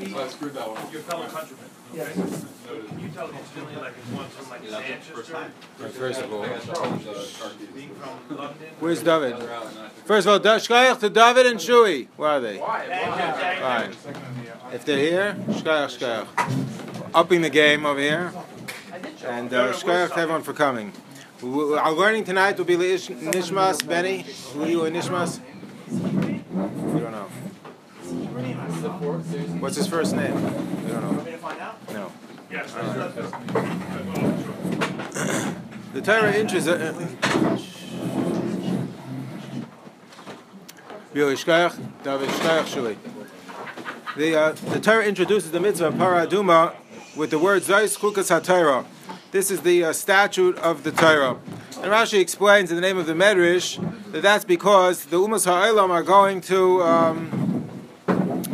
me I screwed that one. your fellow countrymen? Yes. Okay? Can you tell me instantly, like, if one's from like Manchester, First of all, being from London? where's David? First of all, Shkayach to David and Shui. Where are they? Thank you, thank. Fine. If they're here, Shkayach, Shkayach. Upping the game over here. And uh, Shkayach to everyone for coming. We- we- Our learning tonight will be Lish- Nishmas, Benny. Who are you in Nishmas? We don't. What's his first name? We don't know. Want me to find out? No. Yes, The Torah interest. Uh, Really, Shkayach, David Shkayach Shui. The, uh, the Torah introduces the mitzvah of Paraduma with the word Zos Chukas HaTorah. This is the uh, statute of the Torah. And Rashi explains in the name of the Medrash that that's because the Umas Ha'olam are going to um,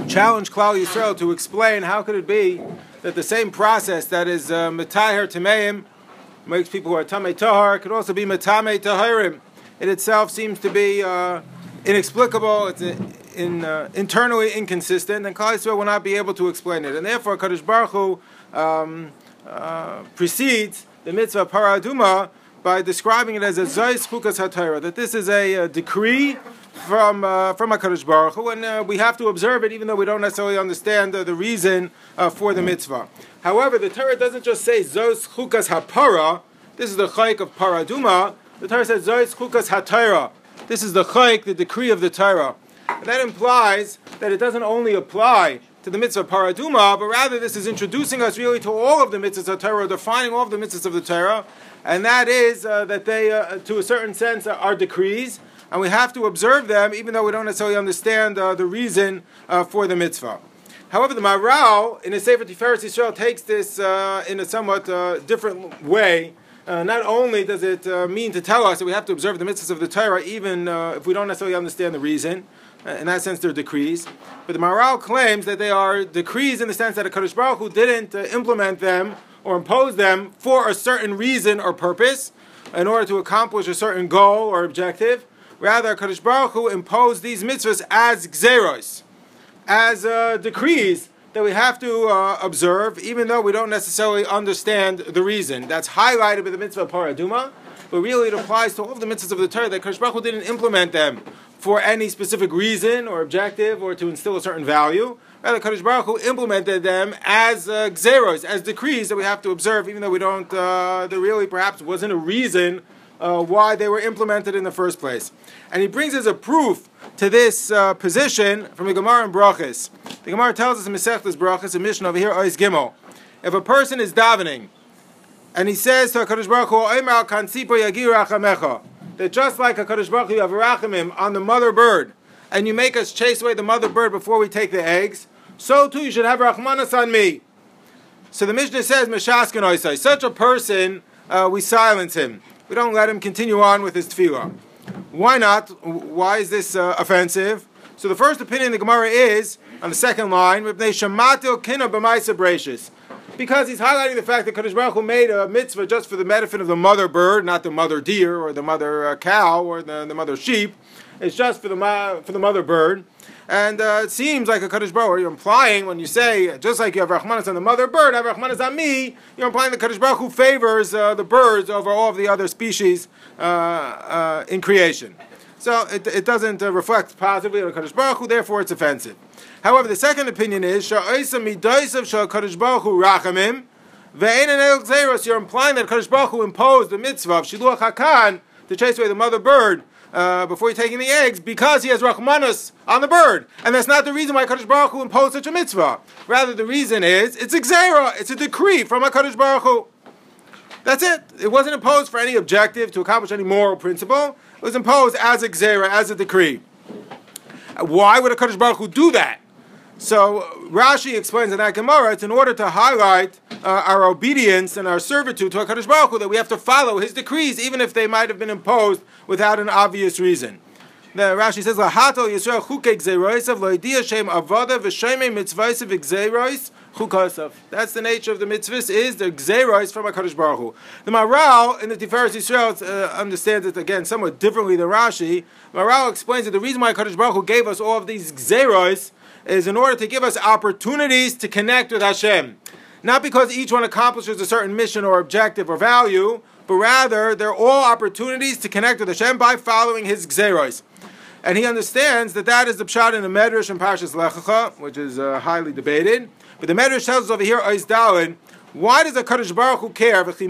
challenge Klal Yisrael to explain how could it be that the same process that is uh, Metaher Tameim makes people who are Tamei Tahar could also be Matame Taharim. It itself seems to be uh, inexplicable, it's uh, in, uh, internally inconsistent, and Klal Yisrael will not be able to explain it. And therefore, Kadosh Baruch Hu um, uh, precedes the mitzvah Paraduma by describing it as a Zos Chukas HaTorah, that this is a, uh decree from uh, from Hakadosh Baruch Hu, and uh, we have to observe it, even though we don't necessarily understand uh, the reason uh, for the mitzvah. However, the Torah doesn't just say Zos Chukas HaPara. This is the chayk of Paraduma. The Torah says Zos Chukas HaTorah. This is the chayk, the decree of the Torah. And that implies that it doesn't only apply to the mitzvah Paraduma, but rather this is introducing us really to all of the mitzvahs of Torah, defining all of the mitzvahs of the Torah, and that is uh, that they, uh, to a certain sense, are decrees, and we have to observe them, even though we don't necessarily understand uh, the reason uh, for the mitzvah. However, the Maharal in the Sefer Tiferes Yisrael takes this uh, in a somewhat uh, different way. Uh, not only does it uh, mean to tell us that we have to observe the mitzvahs of the Torah, even if we don't necessarily understand the reason. In that sense, they're decrees. But the Maharal claims that they are decrees in the sense that a Kadosh Baruch Hu didn't implement them or impose them for a certain reason or purpose in order to accomplish a certain goal or objective. Rather, Kadosh Baruch Hu imposed these mitzvahs as gzeros, as uh, decrees that we have to uh, observe, even though we don't necessarily understand the reason. That's highlighted by the mitzvah of Paraduma, but really it applies to all of the mitzvahs of the Torah that Kadosh Baruch Hu didn't implement them for any specific reason or objective or to instill a certain value. Rather, Kadosh Baruch Hu implemented them as uh, gzeros, as decrees that we have to observe, even though we don't, uh, there really perhaps wasn't a reason uh, why they were implemented in the first place. And he brings as a proof to this uh, position from the Gemara in Brachas. The Gemara tells us in Masechtas Brachas, a mission over here, Ois Gimel. If a person is davening, and he says to HaKadosh Baruch Hu, "Omer kansipo yagir rachamecha," that just like HaKadosh Baruch Hu, you have rachamim on the mother bird, and you make us chase away the mother bird before we take the eggs, so too you should have rachmanas on me. So the Mishnah says, Meshaskin Oisai, such a person, uh, we silence him. We don't let him continue on with his tefillah. Why not? Why is this uh, offensive? So the first opinion in the Gemara is, on the second line. Because he's highlighting the fact that Kadosh Baruch Hu made a mitzvah just for the benefit of the mother bird, not the mother deer or the mother uh, cow or the, the mother sheep. It's just for the, for the mother bird. And uh, it seems like a Kaddish Baruch you're implying when you say, just like you have Rahmanas on the mother bird, I have Rahmanas on me, you're implying the Kaddish Baruch Hu favors uh, the birds over all of the other species uh, uh, in creation. So it, it doesn't uh, reflect positively on Kaddish Baruch Hu, therefore it's offensive. However, the second opinion is, Sha'isa midaisav shal Kaddish Baruch Hu rachamim, ve'ein el gzeros, you're implying that Kaddish Baruch Hu imposed the mitzvah of Shiluach HaKan to chase away the mother bird uh, before you're taking the eggs because he has Rahmanus on the bird. And that's not the reason why Kadosh Baruch Hu imposed such a mitzvah. Rather, the reason is it's a it's a decree from HaKadosh Baruch Hu. That's it. It wasn't imposed for any objective to accomplish any moral principle. It was imposed as a as a decree. Why would a Kadosh Baruch Hu do that? So Rashi explains in that Gemara, it's in order to highlight uh, our obedience and our servitude to HaKadosh Baruch Hu, that we have to follow His decrees, even if they might have been imposed without an obvious reason. The Rashi says, "Lahato Yisrael chukei gzeiroisav loidia shem avada v'shemei mitzvaysav gzeirois chukasav." That's the nature of the mitzvahs. Is the gzeirois from Hakadosh Baruch Hu. The Maharal in the Tiferes Yisrael uh, understands it again somewhat differently than Rashi. Maharal explains that the reason why Hakadosh Baruch Hu gave us all of these gzeirois is in order to give us opportunities to connect with Hashem. Not because each one accomplishes a certain mission or objective or value, but rather they're all opportunities to connect with Hashem by following His gzeros. And he understands that that is the pshat in the Medrash and Parshas Lech Lecha, which is uh, highly debated. But the Medrash tells us over here, Ois Dalin, why does a Kaddish Baruch Hu care? Does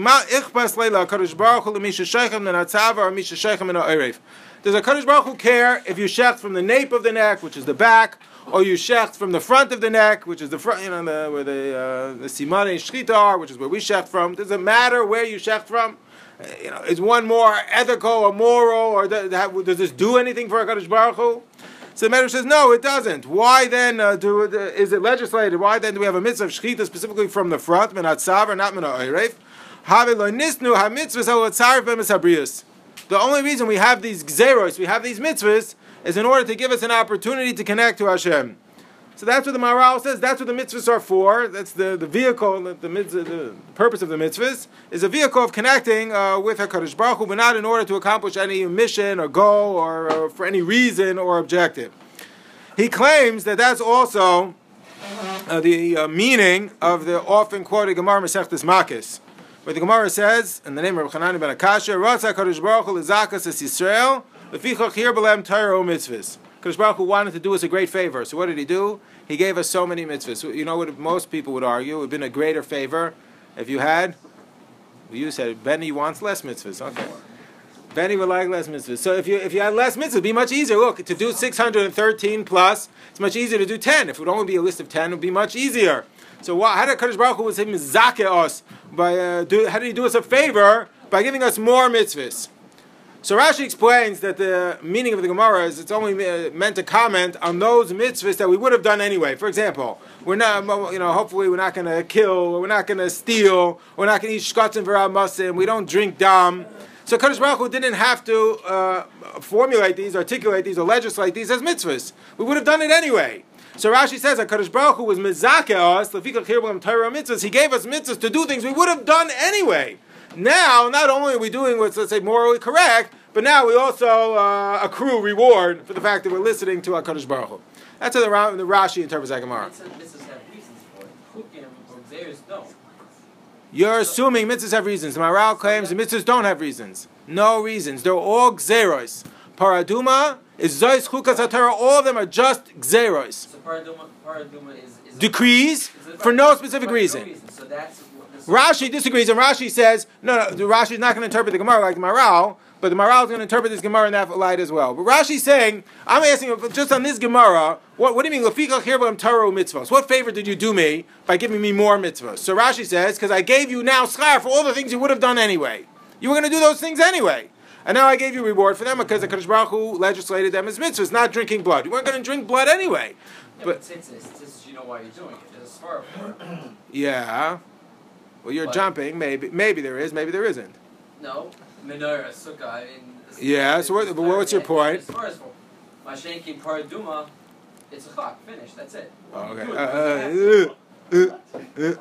a Kaddish Baruch Hu care if you shecht from the nape of the neck, which is the back, or you shecht from the front of the neck, which is the front, you know, the, where the uh, the simane shchita are, which is where we shecht from? Does it matter where you shecht from? Uh, you know, is one more ethical or moral, or does, does this do anything for a Kaddish Baruch Hu? So the Medrash says, no, it doesn't. Why then uh, do uh, is it legislated? Why then do we have a mitzvah of shechita specifically from the front, minat savar, not minat oirev? The only reason we have these gzeros, we have these mitzvahs, is in order to give us an opportunity to connect to Hashem. So that's what the Maharal says. That's what the mitzvahs are for. That's the, the vehicle, the, the, the purpose of the mitzvahs is a vehicle of connecting uh, with Hakadosh Baruch Hu, but not in order to accomplish any mission or goal or, or, for any reason or objective. He claims that that's also uh, the uh, meaning of the often quoted Gemara Masechtas Makkos, where the Gemara says, in the name of Chananya ben Akashya, Ratza Hakadosh Baruch Hu Yisrael, lefichach mitzvahs. Kadosh Baruch Hu wanted to do us a great favor. So what did he do? He gave us so many mitzvahs. You know what most people would argue? It would have been a greater favor if you had. You said Benny wants less mitzvahs. Okay. Benny would like less mitzvahs. So if you if you had less mitzvahs, it'd be much easier. Look, to do 613 plus, it's much easier to do 10. If it would only be a list of 10, it would be much easier. So what, how did Kadosh Baruch Hu was him zake us by uh, do, how did he do us a favor by giving us more mitzvahs? So Rashi explains that the meaning of the Gemara is it's only meant to comment on those mitzvahs that we would have done anyway. For example, we're not, you know, hopefully we're not going to kill, we're not going to steal, we're not going to eat shkatzim v'ramasim, we don't drink dam. So Kadosh Baruch Hu didn't have to uh, formulate these, articulate these, or legislate these as mitzvahs. We would have done it anyway. So Rashi says that Kadosh Baruch Hu was mizake us. He gave us mitzvahs to do things we would have done anyway. Now, not only are we doing what's, let's say, morally correct, but now we also uh, accrue reward for the fact that we're listening to HaKadosh Baruch Hu. That's how the, the Rashi interprets that Gemara. You're assuming mitzvahs have reasons. The Maharal claims the mitzvahs don't have reasons. No reasons. They're all gzeros. Paraduma is zois chukas hatara. All of them are just gzeros. So paraduma, paraduma is, is decrees for no specific reason. reason. So that's Rashi disagrees, and Rashi says, no, no, Rashi is not going to interpret the Gemara like the Maharal, but the Maharal is going to interpret this Gemara in that light as well. But Rashi's saying, I'm asking just on this Gemara, what, what do you mean, Lafikach Hirbam Taro mitzvahs? What favor did you do me by giving me more mitzvahs? So Rashi says, because I gave you now schar for all the things you would have done anyway. You were going to do those things anyway. And now I gave you reward for them because the Kadosh Baruch Hu legislated them as mitzvahs, not drinking blood. You weren't going to drink blood anyway. Yeah, but, but it's, you know why you're doing it. It's a Yeah. Well, you're but, jumping. Maybe, maybe there is. Maybe there isn't. No, menorah sukkah. I mean, yeah. So, what, but what's your point? As far as Mashenki Paraduma, it's a chak. Finish. That's it. Oh, okay. Uh, uh, uh,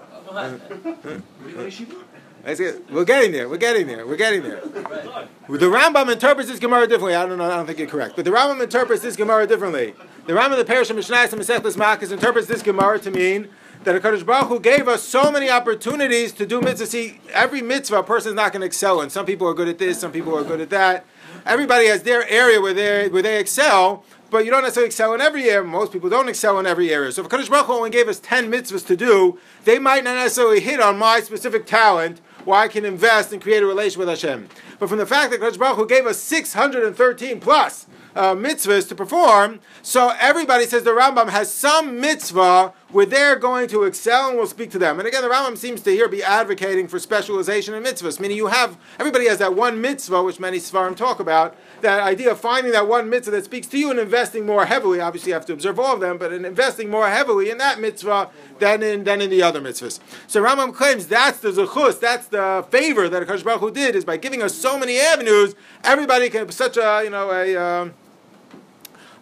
We're getting there. We're getting there. We're getting there. The Rambam interprets this Gemara differently. I don't know. I don't think you're correct. But the Rambam interprets this Gemara differently. The Rambam, the Parish of Mishnah, and Masechtas Makkos interprets this Gemara to mean that Hakadosh Baruch Hu gave us so many opportunities to do mitzvah. See, every mitzvah a person is not going to excel in. Some people are good at this, some people are good at that. Everybody has their area where they where they excel, but you don't necessarily excel in every area. Most people don't excel in every area. So if Hakadosh Baruch Hu only gave us ten mitzvahs to do, they might not necessarily hit on my specific talent where I can invest and create a relation with Hashem. But from the fact that Hakadosh Baruch Hu gave us 613 plus uh, mitzvahs to perform. So everybody says the Rambam has some mitzvah where they're going to excel, and we'll speak to them. And again, the Rambam seems to here be advocating for specialization in mitzvahs, meaning you have everybody has that one mitzvah, which many svarim talk about. That idea of finding that one mitzvah that speaks to you and investing more heavily. Obviously, you have to observe all of them, but in investing more heavily in that mitzvah than in than in the other mitzvahs. So Rambam claims that's the zechus, that's the favor that Akash Baruch Hu did is by giving us so many avenues. Everybody can such a you know a. Um,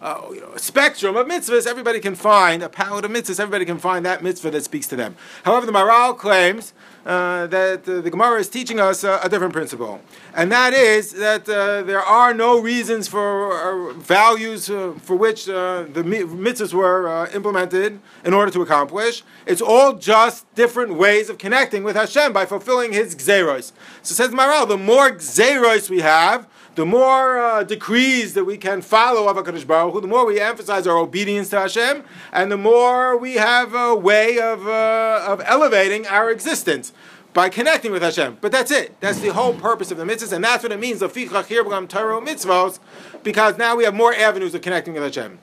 uh, you know, a spectrum of mitzvahs, everybody can find a palette of mitzvahs. Everybody can find that mitzvah that speaks to them. However, the Maharal claims uh, that uh, the Gemara is teaching us a different principle, and that is that uh, there are no reasons for uh, values uh, for which the mitzvahs were implemented in order to accomplish. It's all just different ways of connecting with Hashem by fulfilling His gzeros. So says Maharal, the more gzeros we have, the more uh, decrees that we can follow of HaKadosh Baruch Hu, the more we emphasize our obedience to Hashem, and the more we have a way of, uh, of elevating our existence by connecting with Hashem. But that's it. That's the whole purpose of the mitzvahs, and that's what it means, the fiqhakirbam tero mitzvahs, because now we have more avenues of connecting with Hashem.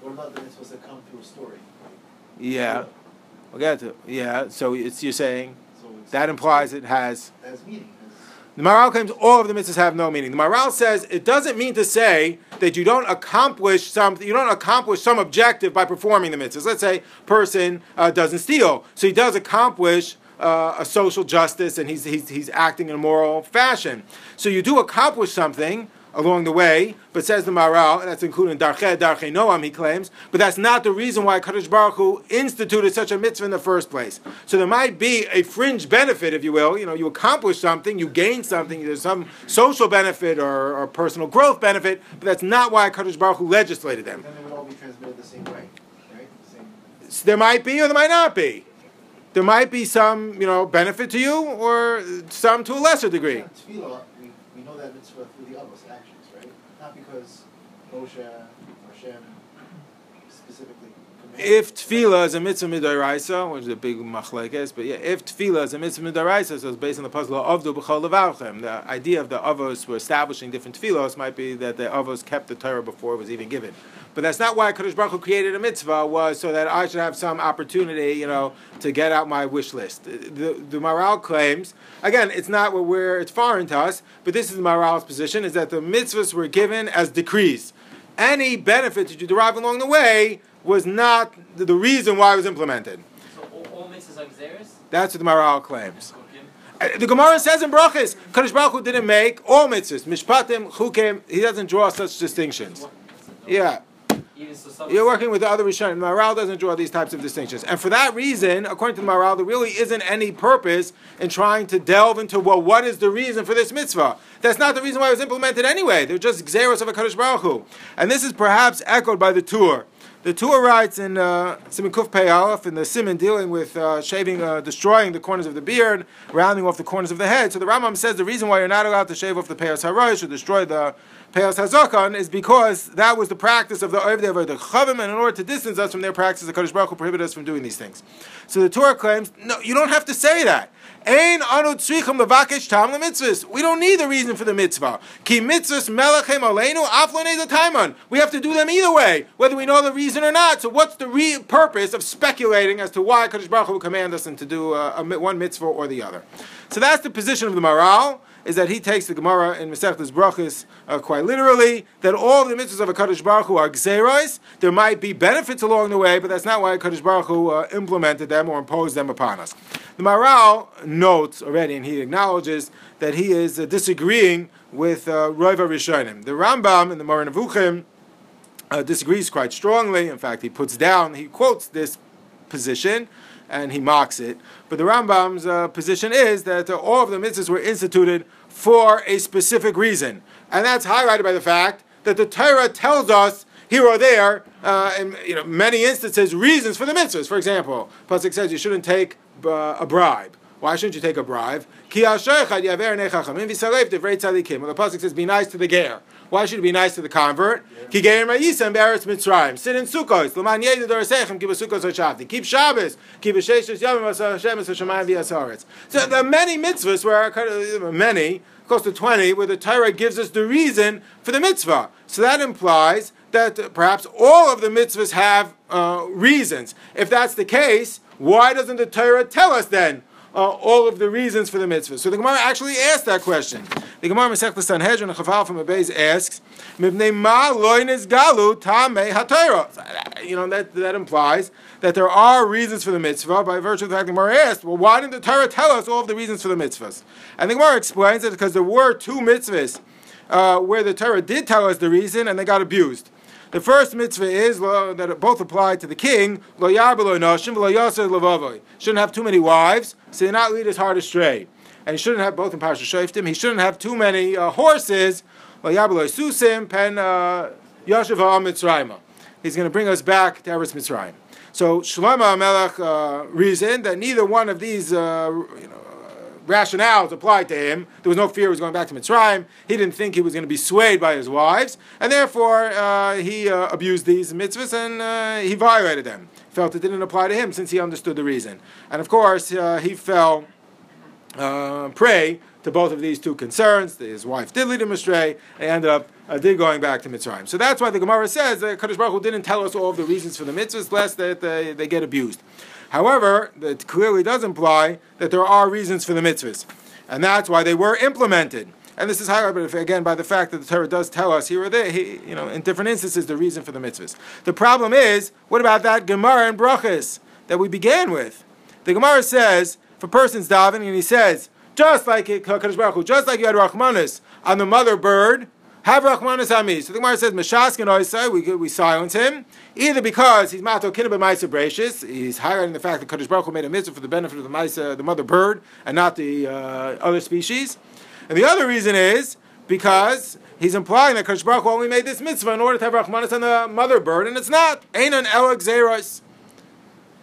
What about the mitzvahs that come through a story? Yeah. We'll get to Yeah, so it's, you're saying so that implies it has... Has meaning. The Maharal claims all of the mitzvahs have no meaning. The Maharal says it doesn't mean to say that you don't accomplish some you don't accomplish some objective by performing the mitzvahs. Let's say person uh, doesn't steal, so he does accomplish uh, a social justice and he's, he's, he's acting in a moral fashion. So you do accomplish something, along the way, but says the Maharal, and that's included in Darche Darche Noam, he claims, but that's not the reason why Kadosh Baruch Hu instituted such a mitzvah in the first place. So there might be a fringe benefit, if you will. You know, you accomplish something, you gain something, there's some social benefit or, or personal growth benefit, but that's not why Kadosh Baruch Hu legislated them. Then they would all be transmitted the same way, right? The same. So there might be or there might not be. There might be some, you know, benefit to you, or some to a lesser degree. Yeah, we know that mitzvah through the Avos actions, right? Not because Moshe specifically if tefillah is a mitzvah midaraisa, which is a big machlekes, but yeah, if tefillah is a mitzvah midaraisa, so it's based on the puzzle of the b'chol levarchem. The idea of the avos were establishing different tefillos might be that the avos kept the Torah before it was even given. But that's not why Kadosh Baruch Hu created a mitzvah. Was so that I should have some opportunity, you know, to get out my wish list. The, the Maharal claims again, it's not what we're it's foreign to us, but this is Maharal's position: is that the mitzvahs were given as decrees. Any benefit that you derive along the way was not the reason why it was implemented. So all, all mitzvahs are gzeres? That's what the Maharal claims. Uh, the Gemara says in Brachas, Kadosh Baruch Hu didn't make all mitzvahs, mishpatim, chukim. He doesn't draw such distinctions. Yeah. You're working with the other Rishonim. Maharal doesn't draw these types of distinctions. And for that reason, according to the Maharal, there really isn't any purpose in trying to delve into, well, what is the reason for this mitzvah? That's not the reason why it was implemented anyway. They're just gzeros of a Kadosh Baruch Hu. And this is perhaps echoed by the Tur. The Tur writes in Simon Kuf Pei Aleph in the Simon dealing with uh, shaving, uh, destroying the corners of the beard, rounding off the corners of the head. So the Rambam says the reason why you're not allowed to shave off the Peyas Harosh or destroy the Peyas Hazakan is because that was the practice of the Ovdei of the Chavim, and in order to distance us from their practice, the Kadosh Baruch Hu prohibited us from doing these things. So the Tur claims, no, you don't have to say that. Ein anu tam. We don't need the reason for the mitzvah. Ki mitzvahs aleinu aflonei. We have to do them either way, whether we know the reason or not. So what's the re- purpose of speculating as to why Kadosh Baruch Hu will command us to do uh, a, one mitzvah or the other? So that's the position of the Maharal is that he takes the Gemara in Masechtas Brachas uh, quite literally, that all the mitzvahs of a Kaddish Baruch Hu are gzeros. There might be benefits along the way, but that's not why Kaddish Baruch Hu uh, implemented them or imposed them upon us. The Maharal notes already, and he acknowledges that he is uh, disagreeing with uh, Rishonim. The Rambam in the Moreh Nevuchim uh, disagrees quite strongly. In fact, he puts down, he quotes this position and he mocks it. But the Rambam's uh, position is that uh, all of the mitzvahs were instituted for a specific reason. And that's highlighted by the fact that the Torah tells us here or there, uh, in you know, many instances, reasons for the mitzvahs. For example, Pasuk says you shouldn't take a bribe. Why shouldn't you take a bribe? Ki Well, the Pasuk says, be nice to the ger. Why should you be nice to the convert? Ki ger ma'isem be'eretz Mitzrayim. Sit in sukkos. L'man yedu dorasechem ki b'sukkos ha'shavti. Keep Shabbos. Ki b'sheshes yomim ha'shem ha'shemayim v'yasaretz. So there are many mitzvahs where, many, close to 20, where the Torah gives us the reason for the mitzvah. So that implies that perhaps all of the mitzvahs have uh, reasons. If that's the case, why doesn't the Torah tell us then uh, all of the reasons for the mitzvah. So the Gemara actually asked that question. The Gemara Masechta Sanhedrin Chafal from Abayz asks, "Mivnei ma loines galu tamei hatayra." You know that that implies that there are reasons for the mitzvah by virtue of the fact the Gemara asked, "Well, why didn't the Torah tell us all of the reasons for the mitzvahs?" And the Gemara explains it because there were two mitzvahs uh, where the Torah did tell us the reason and they got abused. The first mitzvah is that it both apply to the king. Lo lo. Shouldn't have too many wives, so they not lead his heart astray. And he shouldn't have both in Parsha Shoftim. He shouldn't have too many uh, horses. Lo pen uh. He's going to bring us back to Eretz Mitzrayim. So Shlomo Melech uh, reasoned that neither one of these uh, you know, rationales applied to him. There was no fear he was going back to Mitzrayim. He didn't think he was going to be swayed by his wives, and therefore uh, he uh, abused these mitzvahs and uh, he violated them. Felt it didn't apply to him since he understood the reason. And of course, uh, he fell uh, prey to both of these two concerns. His wife did lead him astray, he ended up uh, did going back to Mitzrayim. So that's why the Gemara says that Kadosh Baruch Hu didn't tell us all of the reasons for the mitzvahs, lest that they, they get abused. However, that clearly does imply that there are reasons for the mitzvahs, and that's why they were implemented. And this is highlighted again by the fact that the Torah does tell us here or there, he, you know, in different instances, the reason for the mitzvahs. The problem is, what about that Gemara and Brachas that we began with? The Gemara says, for persons davening, and he says, just like it, Baruch Hu, just like you had Rachmanis on the mother bird, have Rachmanis on me. So the Gemara says, Meshaskin Oisai, we, we silence him, either because he's Mato Kinab Maisa Bracious, he's highlighting the fact that Kadosh Baruch Hu made a mitzvah for the benefit of the Maisa, the mother bird, and not the uh, other species. And the other reason is because he's implying that Kadosh Baruch Hu only made this mitzvah in order to have Rachmanis on the mother bird, and it's not. Ain't an Elag Zeros.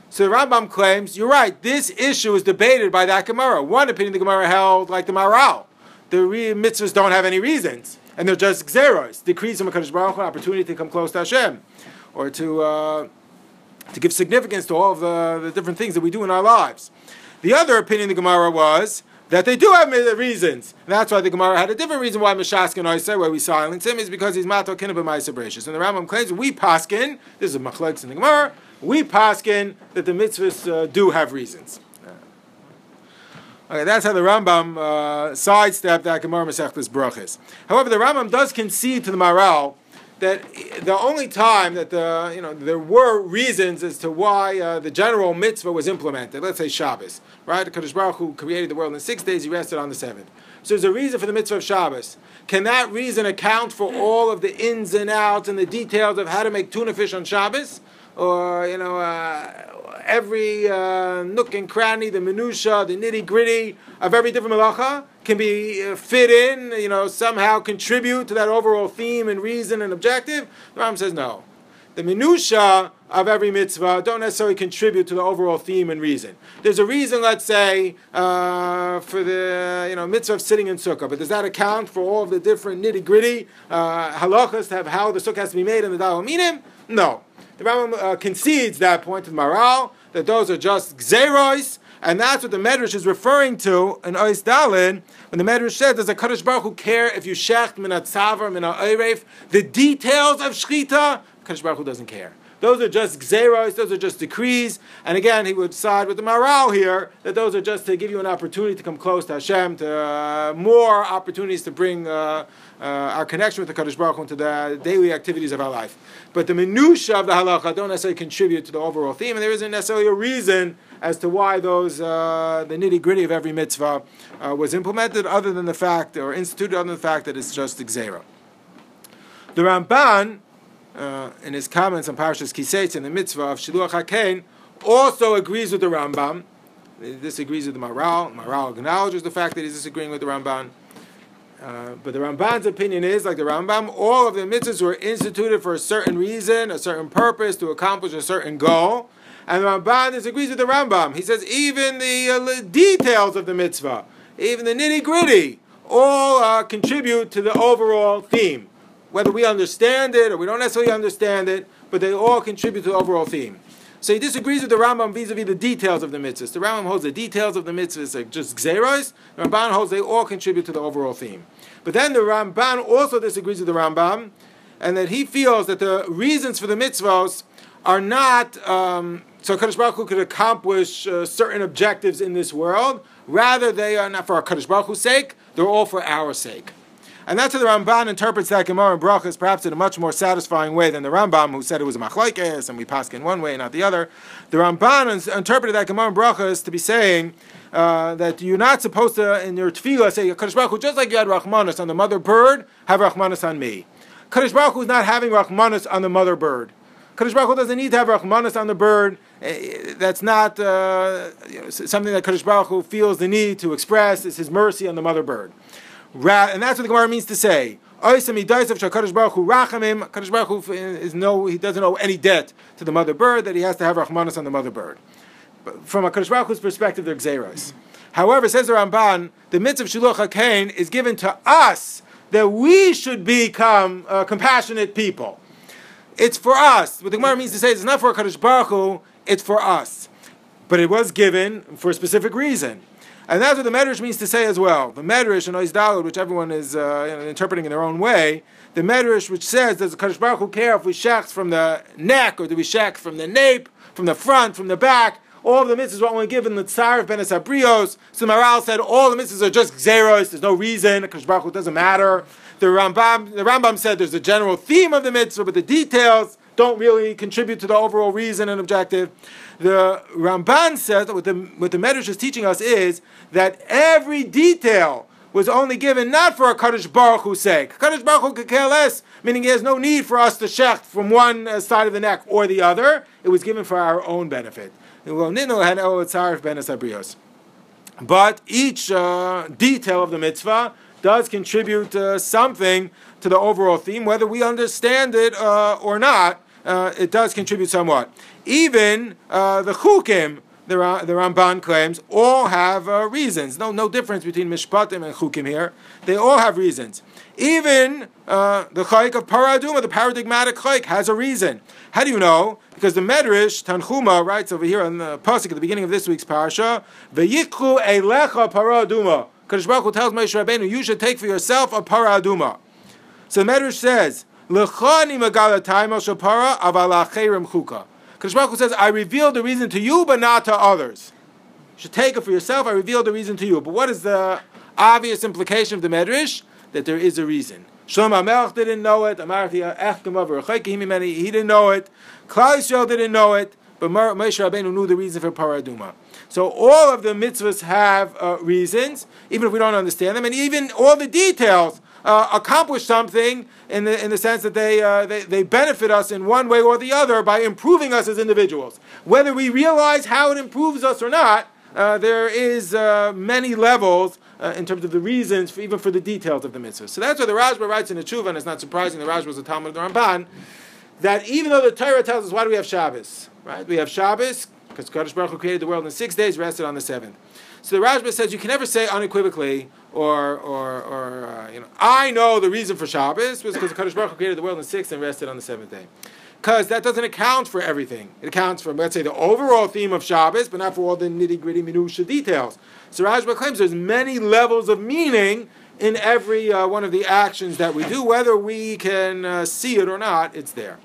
So the Rambam claims, you're right, this issue is debated by that Gemara. One opinion the Gemara held like the Maharal. The mitzvahs don't have any reasons and they're just gzeros, decrees from Hakadosh Baruch Hu, opportunity to come close to Hashem, or to uh, to give significance to all of the, the different things that we do in our lives. The other opinion of the Gemara was that they do have reasons. And that's why the Gemara had a different reason why Meshaskin Oisei, why we silence him, is because he's Mato Kinabah Ma'isa And the Rambam claims we paskin, this is a machlekes in the Gemara, we paskin that the mitzvahs uh, do have reasons. Okay, that's how the Rambam uh, sidestepped that Gemara Masechtas Brachas. However, the Rambam does concede to the Maharal that the only time that the you know there were reasons as to why uh, the general mitzvah was implemented. Let's say Shabbos, right? The Kadosh Baruch Hu created the world in six days; He rested on the seventh. So there's a reason for the mitzvah of Shabbos. Can that reason account for all of the ins and outs and the details of how to make tuna fish on Shabbos? Or you know, uh, every uh, nook and cranny, the minutia, the nitty gritty of every different malacha can be uh, fit in, you know, somehow contribute to that overall theme and reason and objective? The Ram says no. The minutia of every mitzvah don't necessarily contribute to the overall theme and reason. There's a reason, let's say, uh, for the you know mitzvah of sitting in sukkah, but does that account for all of the different nitty gritty uh, halachas to have how the sukkah has to be made in the dalaminim? No. The Rambam uh, concedes that point of Maharal that those are just gzeros, and that's what the Medrash is referring to in Ois Dalin when the Medrash says, "Does a Kaddish Baruch Hu care if you shecht min tzavar min the details of shchita?" Kaddish Baruch Hu doesn't care. Those are just gzeros, those are just decrees. And again, he would side with the Maharal here that those are just to give you an opportunity to come close to Hashem, to uh, more opportunities to bring uh, uh, our connection with the Kaddish Baruch Hu into the daily activities of our life. But the minutia of the halacha don't necessarily contribute to the overall theme, and there isn't necessarily a reason as to why those uh, the nitty gritty of every mitzvah uh, was implemented, other than the fact or instituted, other than the fact that it's just gzeira. The Ramban uh, in his comments on Parashas Kiseitz in the mitzvah of Shiluach HaKein, also agrees with the Rambam. He disagrees with the Maharal. Maharal acknowledges the fact that he's disagreeing with the Ramban. Uh, but the Ramban's opinion is, like the Rambam, all of the mitzvahs were instituted for a certain reason, a certain purpose, to accomplish a certain goal. And the Ramban disagrees with the Rambam. He says even the uh, details of the mitzvah, even the nitty gritty, all uh, contribute to the overall theme whether we understand it or we don't necessarily understand it, but they all contribute to the overall theme. So he disagrees with the Rambam vis-a-vis the details of the mitzvahs. The Rambam holds the details of the mitzvahs are just gzeros. The Ramban holds they all contribute to the overall theme. But then the Ramban also disagrees with the Rambam, and that he feels that the reasons for the mitzvahs are not um, so Kadosh Baruch Hu could accomplish uh, certain objectives in this world. Rather, they are not for our Kadosh Baruch Hu's sake; they're all for our sake. And that's how the Ramban interprets that Gemara in Brachas, perhaps in a much more satisfying way than the Rambam, who said it was a machlaikes and we pass in one way and not the other. The Ramban interpreted that Gemara in Brachas to be saying uh, that you're not supposed to, in your tefillah, say, Kadosh Baruch Hu, just like you had Rahmanas on the mother bird, have Rahmanas on me. Kadosh Baruch Hu is not having Rahmanas on the mother bird. Kadosh Baruch Hu doesn't need to have Rahmanas on the bird. Eh, That's not uh, you know, something that Kadosh Baruch Hu feels the need to express. It's his mercy on the mother bird. And that's what the Gemara means to say. Oisam Shakadosh Baruch Hu Rachamim. Kadosh Baruch Hu is no, he doesn't owe any debt to the mother bird that he has to have Rahmanas on the mother bird. But from a Kadosh Baruch Hu's perspective, they're Gzeros. However, says the Ramban, the mitzvah of Shiluch HaKain is given to us that we should become uh, compassionate people. It's for us. What the Gemara means to say is it's not for Kadosh Baruch Hu, it's for us. But it was given for a specific reason. And that's what the Medrash means to say as well. The Medrash and Oizdalad, which everyone is uh, interpreting in their own way, the Medrash which says, does the Kadosh Baruch Hu care if we shecht from the neck, or do we shecht from the nape, from the front, from the back? All of the mitzvahs are only given the Tsar of Benes Abrios. So Maharal said all the mitzvahs are just Gzeros, there's no reason, Kadosh Baruch Hu doesn't matter. The Rambam, the Rambam said there's a general theme of the mitzvah, but the details don't really contribute to the overall reason and objective. The Ramban says that what the, what the Medrash is teaching us is that every detail was only given not for a Kaddish Baruch Hu's sake. Kaddish Baruch Hu could care less, meaning he has no need for us to shecht from one uh, side of the neck or the other. It was given for our own benefit. But each uh, detail of the mitzvah does contribute uh, something to the overall theme, whether we understand it uh, or not. Uh, it does contribute somewhat. Even uh, the chukim, the, the Ramban claims, all have uh, reasons. No, no difference between mishpatim and chukim here. They all have reasons. Even uh, the chayik of paraduma, the paradigmatic chayik, has a reason. How do you know? Because the Medrash Tanhuma writes over here on the pasuk at the beginning of this week's parasha, "V'yiklu elecha paraduma." Kadosh Baruch Hu tells Moshe Rabbeinu, "You should take for yourself a paraduma." So the Medrash says, "Lechani magalatai Moshe para aval acherim chuka." Kadosh Baruch Hu says, "I revealed the reason to you, but not to others." You should take it for yourself. I revealed the reason to you. But what is the obvious implication of the Medrash? That there is a reason. Shlomo Melech didn't know it. Over He didn't know it. Klal Yisrael didn't know it. But Moshe Rabbeinu knew the reason for Paraduma. So all of the mitzvahs have uh, reasons, even if we don't understand them, and even all the details uh, accomplish something in the in the sense that they, uh, they they benefit us in one way or the other by improving us as individuals. Whether we realize how it improves us or not, uh, there is uh, many levels uh, in terms of the reasons, for, even for the details of the mitzvah. So that's why the Rashba writes in the Tshuva, and it's not surprising the Rashba was a Talmud of the Ramban, that even though the Torah tells us why do we have Shabbos, right? We have Shabbos because Kadosh Baruch Hu created the world in six days, rested on the seventh. So the Rashba says you can never say unequivocally, or or or uh, you know, I know the reason for Shabbos was because Kadosh Baruch Hu created the world in six and rested on the seventh day. Because that doesn't account for everything. It accounts for, let's say, the overall theme of Shabbos, but not for all the nitty gritty minutiae details. So Rashba claims there's many levels of meaning in every uh, one of the actions that we do, whether we can uh, see it or not. It's there.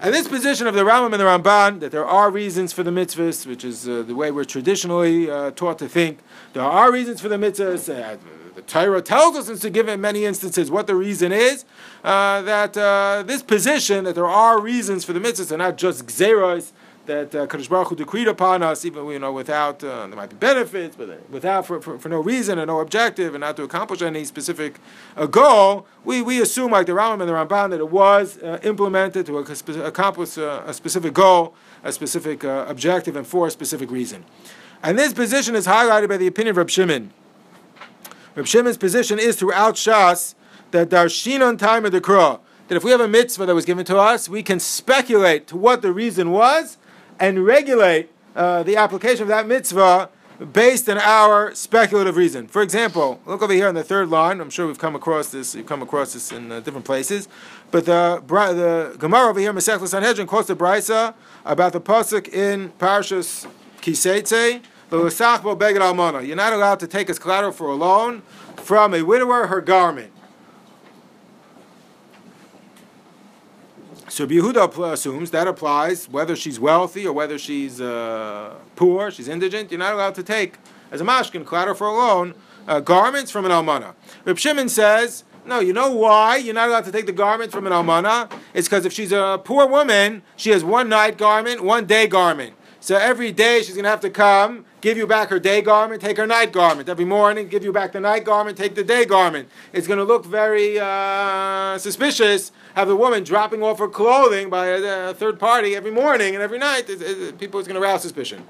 And this position of the Rambam and the Ramban, that there are reasons for the mitzvahs, which is uh, the way we're traditionally uh, taught to think, there are reasons for the mitzvahs. Uh, the Torah tells us, and to give in many instances what the reason is, uh, that uh, this position, that there are reasons for the mitzvahs, and not just gzeros, that uh, Kadosh Baruch Hu decreed upon us, even you know without uh, there might be benefits, but without for, for, for no reason and no objective, and not to accomplish any specific uh, goal. We, we assume like the Rambam and the Ramban that it was uh, implemented to ac- accomplish uh, a specific goal, a specific uh, objective, and for a specific reason. And this position is highlighted by the opinion of Reb Shimon. Reb Shimon's position is throughout Shas that darshinon time of the Kra, that if we have a mitzvah that was given to us, we can speculate to what the reason was and regulate uh, the application of that mitzvah based on our speculative reason. For example, look over here on the third line. I'm sure we've come across this. You've come across this in uh, different places. But the the Gemara over here, Masechus Sanhedrin, quotes the brisa about the pasuk in Parshas Kiseitze. You're not allowed to take as collateral for a loan from a widower her garment. So Yehuda assumes that applies whether she's wealthy or whether she's uh, poor, she's indigent. You're not allowed to take as a mashkin collateral for a loan uh, garments from an almana. Reb Shimon says, no, you know why you're not allowed to take the garments from an almana? It's because if she's a poor woman, she has one night garment, one day garment. So every day she's going to have to come, give you back her day garment, take her night garment. Every morning, give you back the night garment, take the day garment. It's going to look very uh, suspicious. Have the woman dropping off her clothing by a, a third party every morning and every night. It, it, people is going to arouse suspicion.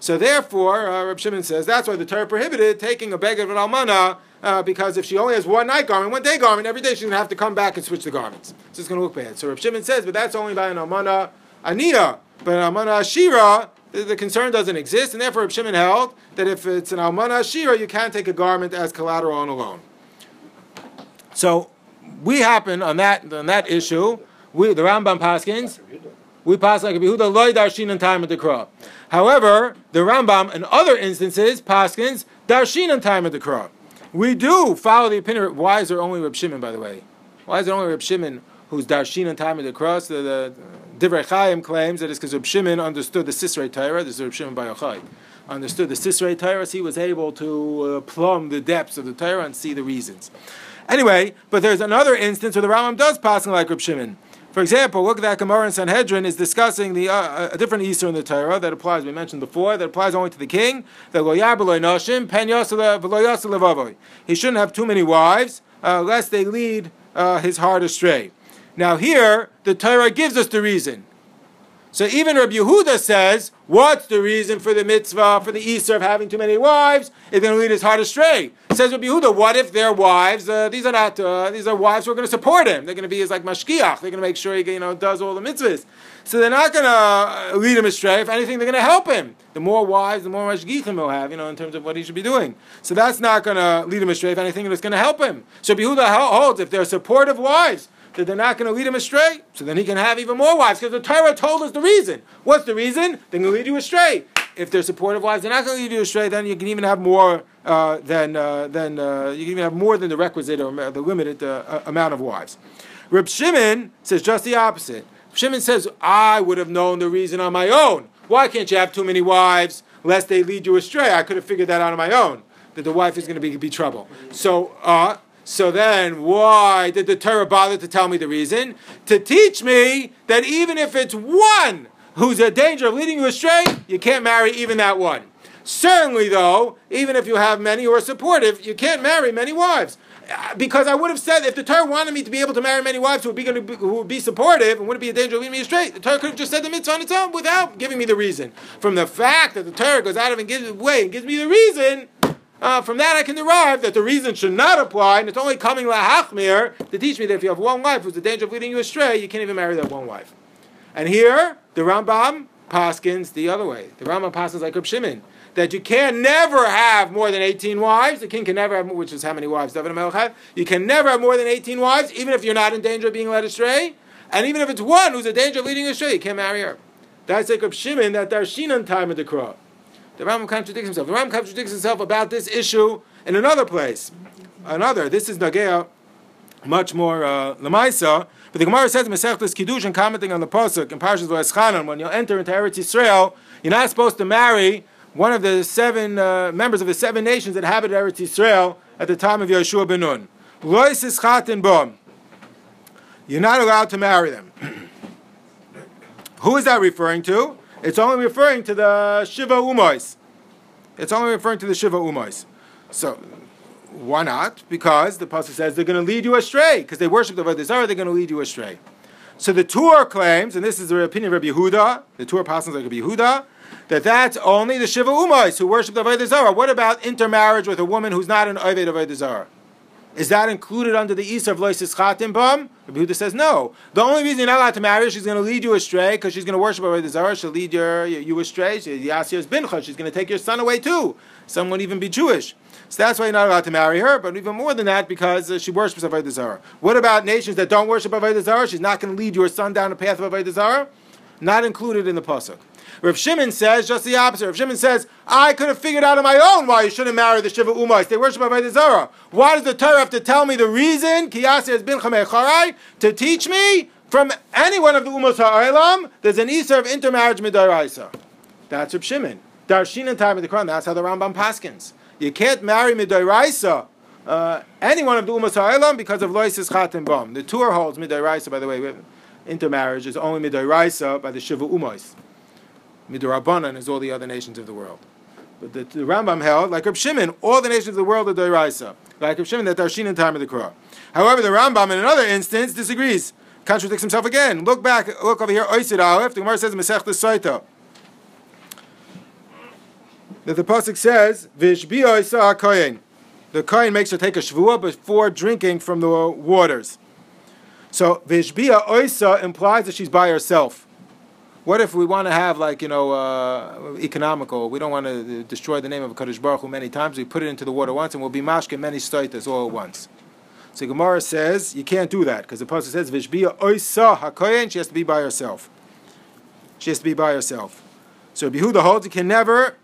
So therefore, uh, Reb Shimon says that's why the Torah prohibited taking a beg of an almana uh, because if she only has one night garment, one day garment, every day she's going to have to come back and switch the garments. So it's going to look bad. So Reb Shimon says, but that's only by an almana aniyah. But an almana ashira, the, the, concern doesn't exist, and therefore Reb Shimon held that if it's an almana ashira, you can't take a garment as collateral on a loan. So we happen on that on that issue. We the Rambam Paskins. We pass like a Behuda loy darshin and time of the crop. However, the Rambam in other instances Paskins darshin and time of the crop. We do follow the opinion. Why is there only Reb Shimon, by the way? Why is there only Reb Shimon who's darshin and time of the cross? The, the Divrei Chaim claims that it's because Reb Shimon understood the Sisrei Torah. This is Reb Shimon Bar. Understood the Sisrei Torah, so he was able to uh, plumb the depths of the Torah and see the reasons. Anyway, but there's another instance where the Rambam does pass like Reb Shimon. For example, look at that Gemara in Sanhedrin is discussing the uh, a different Isser in the Torah that applies. We mentioned before that applies only to the king. He shouldn't have too many wives, uh, lest they lead uh, his heart astray. Now here the Torah gives us the reason. So even Rabbi Yehuda says, what's the reason for the mitzvah, for the Isser of having too many wives? It's going to lead his heart astray. Says Rabbi Yehuda, what if their wives, uh, these are not, uh, these are wives who are going to support him. They're going to be his like mashgiach. They're going to make sure he you know, does all the mitzvahs. So they're not going to uh, lead him astray. If anything, they're going to help him. The more wives, the more mashgichim he'll have, you know, in terms of what he should be doing. So that's not going to lead him astray. If anything, it's going to help him. So Rabbi Yehuda holds, if they're supportive wives, that they're not going to lead him astray, so then he can have even more wives, because the Torah told us the reason. What's the reason? They're going to lead you astray. If they're supportive wives, they're not going to lead you astray, then you can even have more uh, than, uh, than uh, you can even have more than the requisite or the limited uh, amount of wives. Reb Shimon says just the opposite. Shimon says, I would have known the reason on my own. Why can't you have too many wives, lest they lead you astray? I could have figured that out on my own, that the wife is going to be, be trouble. So, uh, so then, why did the Torah bother to tell me the reason? To teach me that even if it's one who's in danger of leading you astray, you can't marry even that one. Certainly, though, even if you have many who are supportive, you can't marry many wives. Uh, because I would have said, if the Torah wanted me to be able to marry many wives who would be, be, who would be supportive and wouldn't be a danger of leading me astray, the Torah could have just said the mitzvah on its own without giving me the reason. From the fact that the Torah goes out of and gives way and gives me the reason, uh, from that, I can derive that the reason should not apply, and it's only coming lahachmir to teach me that if you have one wife who's the danger of leading you astray, you can't even marry that one wife. And here, the Rambam paskins the other way. The Rambam paskins like Reb Shimon that you can never have more than 18 wives. The king can never have, which is how many wives David Melech had. You can never have more than 18 wives, even if you're not in danger of being led astray. And even if it's one who's in danger of leading astray, you can't marry her. That's like Reb Shimon, that Darshinan time of the cross. The Rambam contradicts himself. The Rambam contradicts himself about this issue in another place. Another. This is Nagea, much more uh, Lamaisa. But the Gemara says in Masechtas Kiddushin, commenting on the pasuk in Parshas Vayeschanan, when you enter into Eretz Yisrael, you're not supposed to marry one of the seven uh, members of the seven nations that inhabited Eretz Yisrael at the time of Yeshua ben Nun. Lois Ischatin Bom. You're not allowed to marry them. Who is that referring to? It's only referring to the Shiva Umais. It's only referring to the Shiva Umais. So, why not? Because the pasuk says they're going to lead you astray because they worship the Avodah Zarah. They're going to lead you astray. So the Tur claims, and this is the opinion of Rabbi Yehuda, the Tur passes like Rabbi Yehuda, that that's only the Shiva Umais who worship the Avodah Zarah. What about intermarriage with a woman who's not an Avodah Zarah? Is that included under the East of Loisis Chatim Bam? Rabbi Huda says no. The only reason you're not allowed to marry her, is she's going to lead you astray because she's going to worship the Zara. She'll lead your, you astray. She's going to take your son away too. Some even be Jewish. So that's why you're not allowed to marry her. But even more than that, because uh, she worships Avodah Zarah. What about nations that don't worship Avodah Zarah? She's not going to lead your son down the path of Avodah Zarah. Not included in the pasuk. Rav Shimon says just the opposite. Rav Shimon says, I could have figured out on my own why you shouldn't marry the Shiva Umais. They worship Avodah Zarah. Why does the Torah have to tell me the reason? Kiyasi has been to teach me from any one of the Umos Ha'olam, there's an Isser of intermarriage midaraisa. That's Rav Shimon. Darshin and time of the Quran. That's how the Rambam paskins. You can't marry midaraisa. Uh, any one of the Umos Ha'olam because of Loisis Chatim Bam. The Tur holds midaraisa, by the way. Intermarriage is only midaraisa by the Shiva Umos. Midrabanan is all the other nations of the world. But the, the Rambam held, like Reb Shimon, all the nations of the world are Doiraisa. Like Reb Shimon, that Darshin in time of the Krah. However, the Rambam in another instance disagrees, contradicts himself again. Look back, look over here, Oisid Aleph, the Gemara says Masech Saita. That the Pasuk says, Vishbiya Isa HaKoyen. The Kohen makes her take a Shvuah before drinking from the waters. So, Vishbiya Oisa implies that she's by herself. What if we want to have like you know uh, economical? We don't want to destroy the name of Kaddish Baruch Hu many times. We put it into the water once, and we'll be mashke many stoitas all at once. So Gemara says you can't do that because the pasuk says vishbiya oisa hakoyen. She has to be by herself. She has to be by herself. So Behuda holds you can never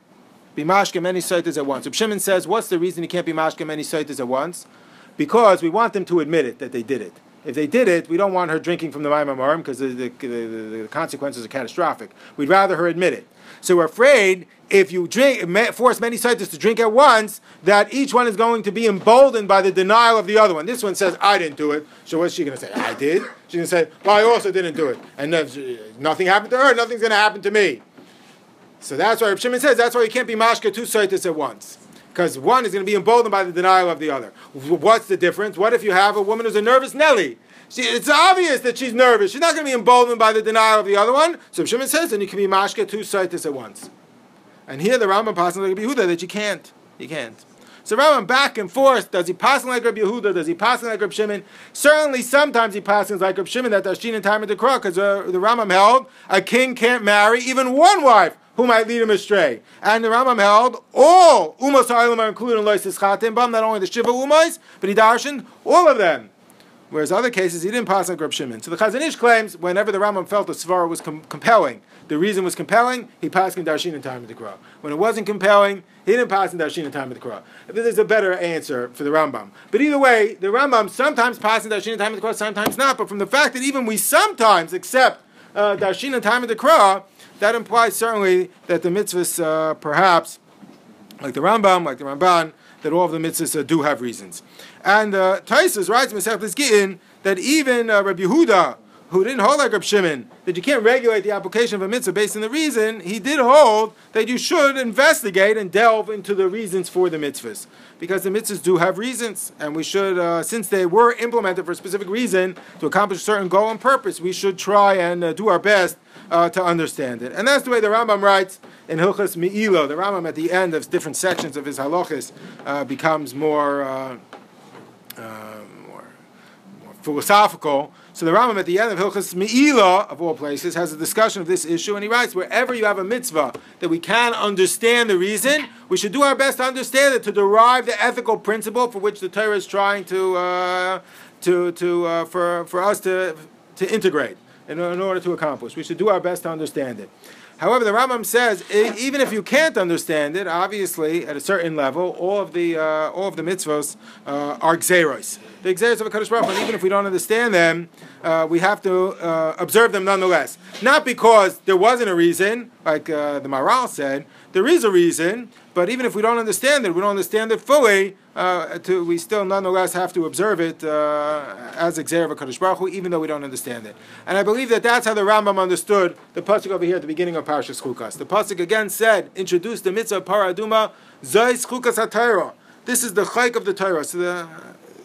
be mashke many stoitas at once. So Shimon says, what's the reason you can't be mashke many stoitas at once? Because we want them to admit it that they did it. If they did it, we don't want her drinking from the Mei HaMarim because the, the, the, the, consequences are catastrophic. We'd rather her admit it. So we're afraid if you drink, force many scientists to drink at once, that each one is going to be emboldened by the denial of the other one. This one says, I didn't do it. So what's she going to say? I did. She's going to say, well, I also didn't do it. And nothing happened to her, nothing's going to happen to me. So that's why Shimon says, that's why you can't be mashka two scientists at once because one is going to be emboldened by the denial of the other. What's the difference? What if you have a woman who's a nervous Nelly? She, it's obvious that she's nervous. She's not going to be emboldened by the denial of the other one. So Shimon says, then you can be mashka two saitis at once. And here the Rambam passes like Yehuda that you can't. You can't. So Rambam back and forth. Does he pass like Rabbi Yehuda? Does he pass like Rabbi Shimon? Certainly, sometimes he passes like Rabbi Shimon that Darshinan Ta'ama D'Kra, because uh, the Rambam held a king can't marry even one wife who might lead him astray. And the Rambam held all Umos Ha'olam are included in Lois Chatim Bam, not only the Shiva Umas, but he darshan all of them. Whereas other cases he didn't pass on Reb Shimon. So the Chazon Ish claims whenever the Rambam felt the Svara was com- compelling, the reason was compelling, he passed in Darshinan Ta'ama D'Kra. When it wasn't compelling, he didn't pass in Darshinan Ta'ama D'Kra. There's a better answer for the Rambam. But either way, the Rambam sometimes passes in Darshinan Ta'ama D'Kra, sometimes not. But from the fact that even we sometimes accept uh, Darshin in time of the Krah, that implies certainly that the mitzvahs, uh, perhaps, like the Rambam, like the Ramban, that all of the mitzvahs uh, do have reasons. And uh, Tosafos writes in Masechet Gittin that even uh, Rabbi Yehuda, who didn't hold like Rabbi Shimon, that you can't regulate the application of a mitzvah based on the reason, he did hold that you should investigate and delve into the reasons for the mitzvahs. Because the mitzvahs do have reasons, and we should, uh, since they were implemented for a specific reason to accomplish a certain goal and purpose, we should try and uh, do our best uh, to understand it. And that's the way the Rambam writes in Hilchas Me'ilo. The Rambam at the end of different sections of his halachas uh, becomes more, uh, uh, more, more philosophical. So the Rambam at the end of Hilchas Me'ila, of all places, has a discussion of this issue, and he writes, wherever you have a mitzvah that we can understand the reason, we should do our best to understand it, to derive the ethical principle for which the Torah is trying to, uh, to, to, uh, for, for us to, to integrate in, in order to accomplish. We should do our best to understand it. However, the Rambam says even if you can't understand it, obviously at a certain level, all of the uh, all of the mitzvos uh, are gzeros. The gzeros of a Kadosh Baruch, even if we don't understand them, uh, we have to uh, observe them nonetheless. Not because there wasn't a reason, like uh, the Maharal said, there is a reason, but even if we don't understand it, we don't understand it fully, uh, to, we still nonetheless have to observe it uh, as a gzeira of Kadosh Baruch Hu, even though we don't understand it. And I believe that that's how the Rambam understood the pasuk over here at the beginning of Parashas Chukas. The pasuk again said, introduced the mitzvah Paraduma, Zos Chukas HaTorah. This is the chayk of the Torah. So the,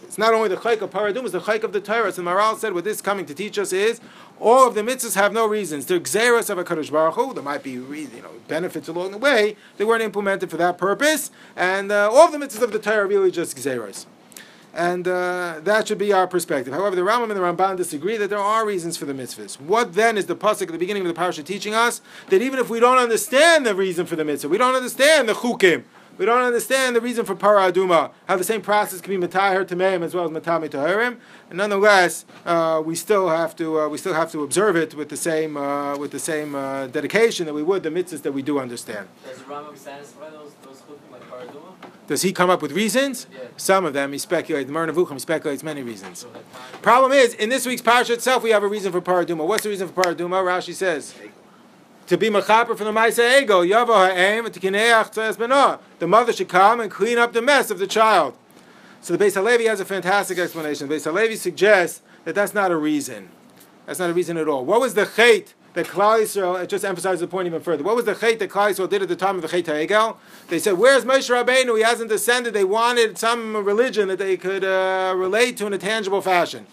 it's not only the chayk of Para Aduma, it's the chayk of the Torah. So Maharal said what this is coming to teach us is all of the mitzvahs have no reasons. They're gzeros of a Kadosh Baruch Hu. There might be you know, benefits along the way. They weren't implemented for that purpose. And uh, all of the mitzvahs of the Torah are really just gzeros. And uh, that should be our perspective. However, the Rambam and the Ramban disagree that there are reasons for the mitzvahs. What then is the pasuk at the beginning of the parasha teaching us? That even if we don't understand the reason for the mitzvah, we don't understand the chukim, we don't understand the reason for para aduma, how the same process can be matahir tameim as well as matami tahirim, and nonetheless, uh, we still have to uh, we still have to observe it with the same uh, with the same uh, dedication that we would the mitzvahs that we do understand. Does Rambam satisfy those those chukim like para aduma? Does he come up with reasons? Yeah. Some of them he speculates. The Moreh Nevuchim speculates many reasons. Problem is, in this week's parsha itself, we have a reason for para aduma. What's the reason for para aduma? Rashi says to be mechaper from the Ma'aseh Egel, Yavo Ha'em, and to Kineach Tzayas Benah. The mother should come and clean up the mess of the child. So the Beis Halevi has a fantastic explanation. The Beis Halevi suggests that that's not a reason. That's not a reason at all. What was the chait that Klal Yisrael, it just emphasizes the point even further. What was the chait that Klal Yisrael did at the time of the Chet HaEgel? They said, where's Moshe Rabbeinu? He hasn't descended. They wanted some religion that they could uh, relate to in a tangible fashion.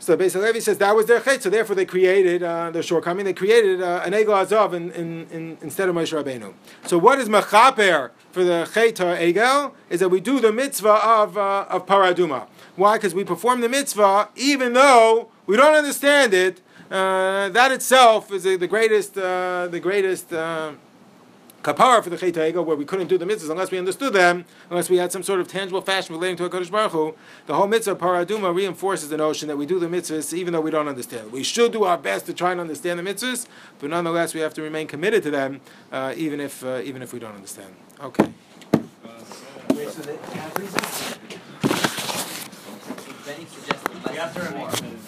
So basically, Levi says that was their chait. So therefore, they created uh, their shortcoming. They created uh, an egel zahav in, in, in, instead of Moshe Rabbeinu. So what is mechaper for the chait egel? Is that we do the mitzvah of uh, of para aduma. Why? Because we perform the mitzvah even though we don't understand it. Uh, that itself is the greatest uh, the greatest kapara for the Chet where we couldn't do the mitzvahs unless we understood them, unless we had some sort of tangible fashion relating to a Kodesh Baruch Hu, the whole mitzvah para aduma reinforces the notion that we do the mitzvahs even though we don't understand them. We should do our best to try and understand the mitzvahs, but nonetheless we have to remain committed to them, uh, even if uh, even if we don't understand. Okay. Wait, so. So Benny suggested. We have to remain committed.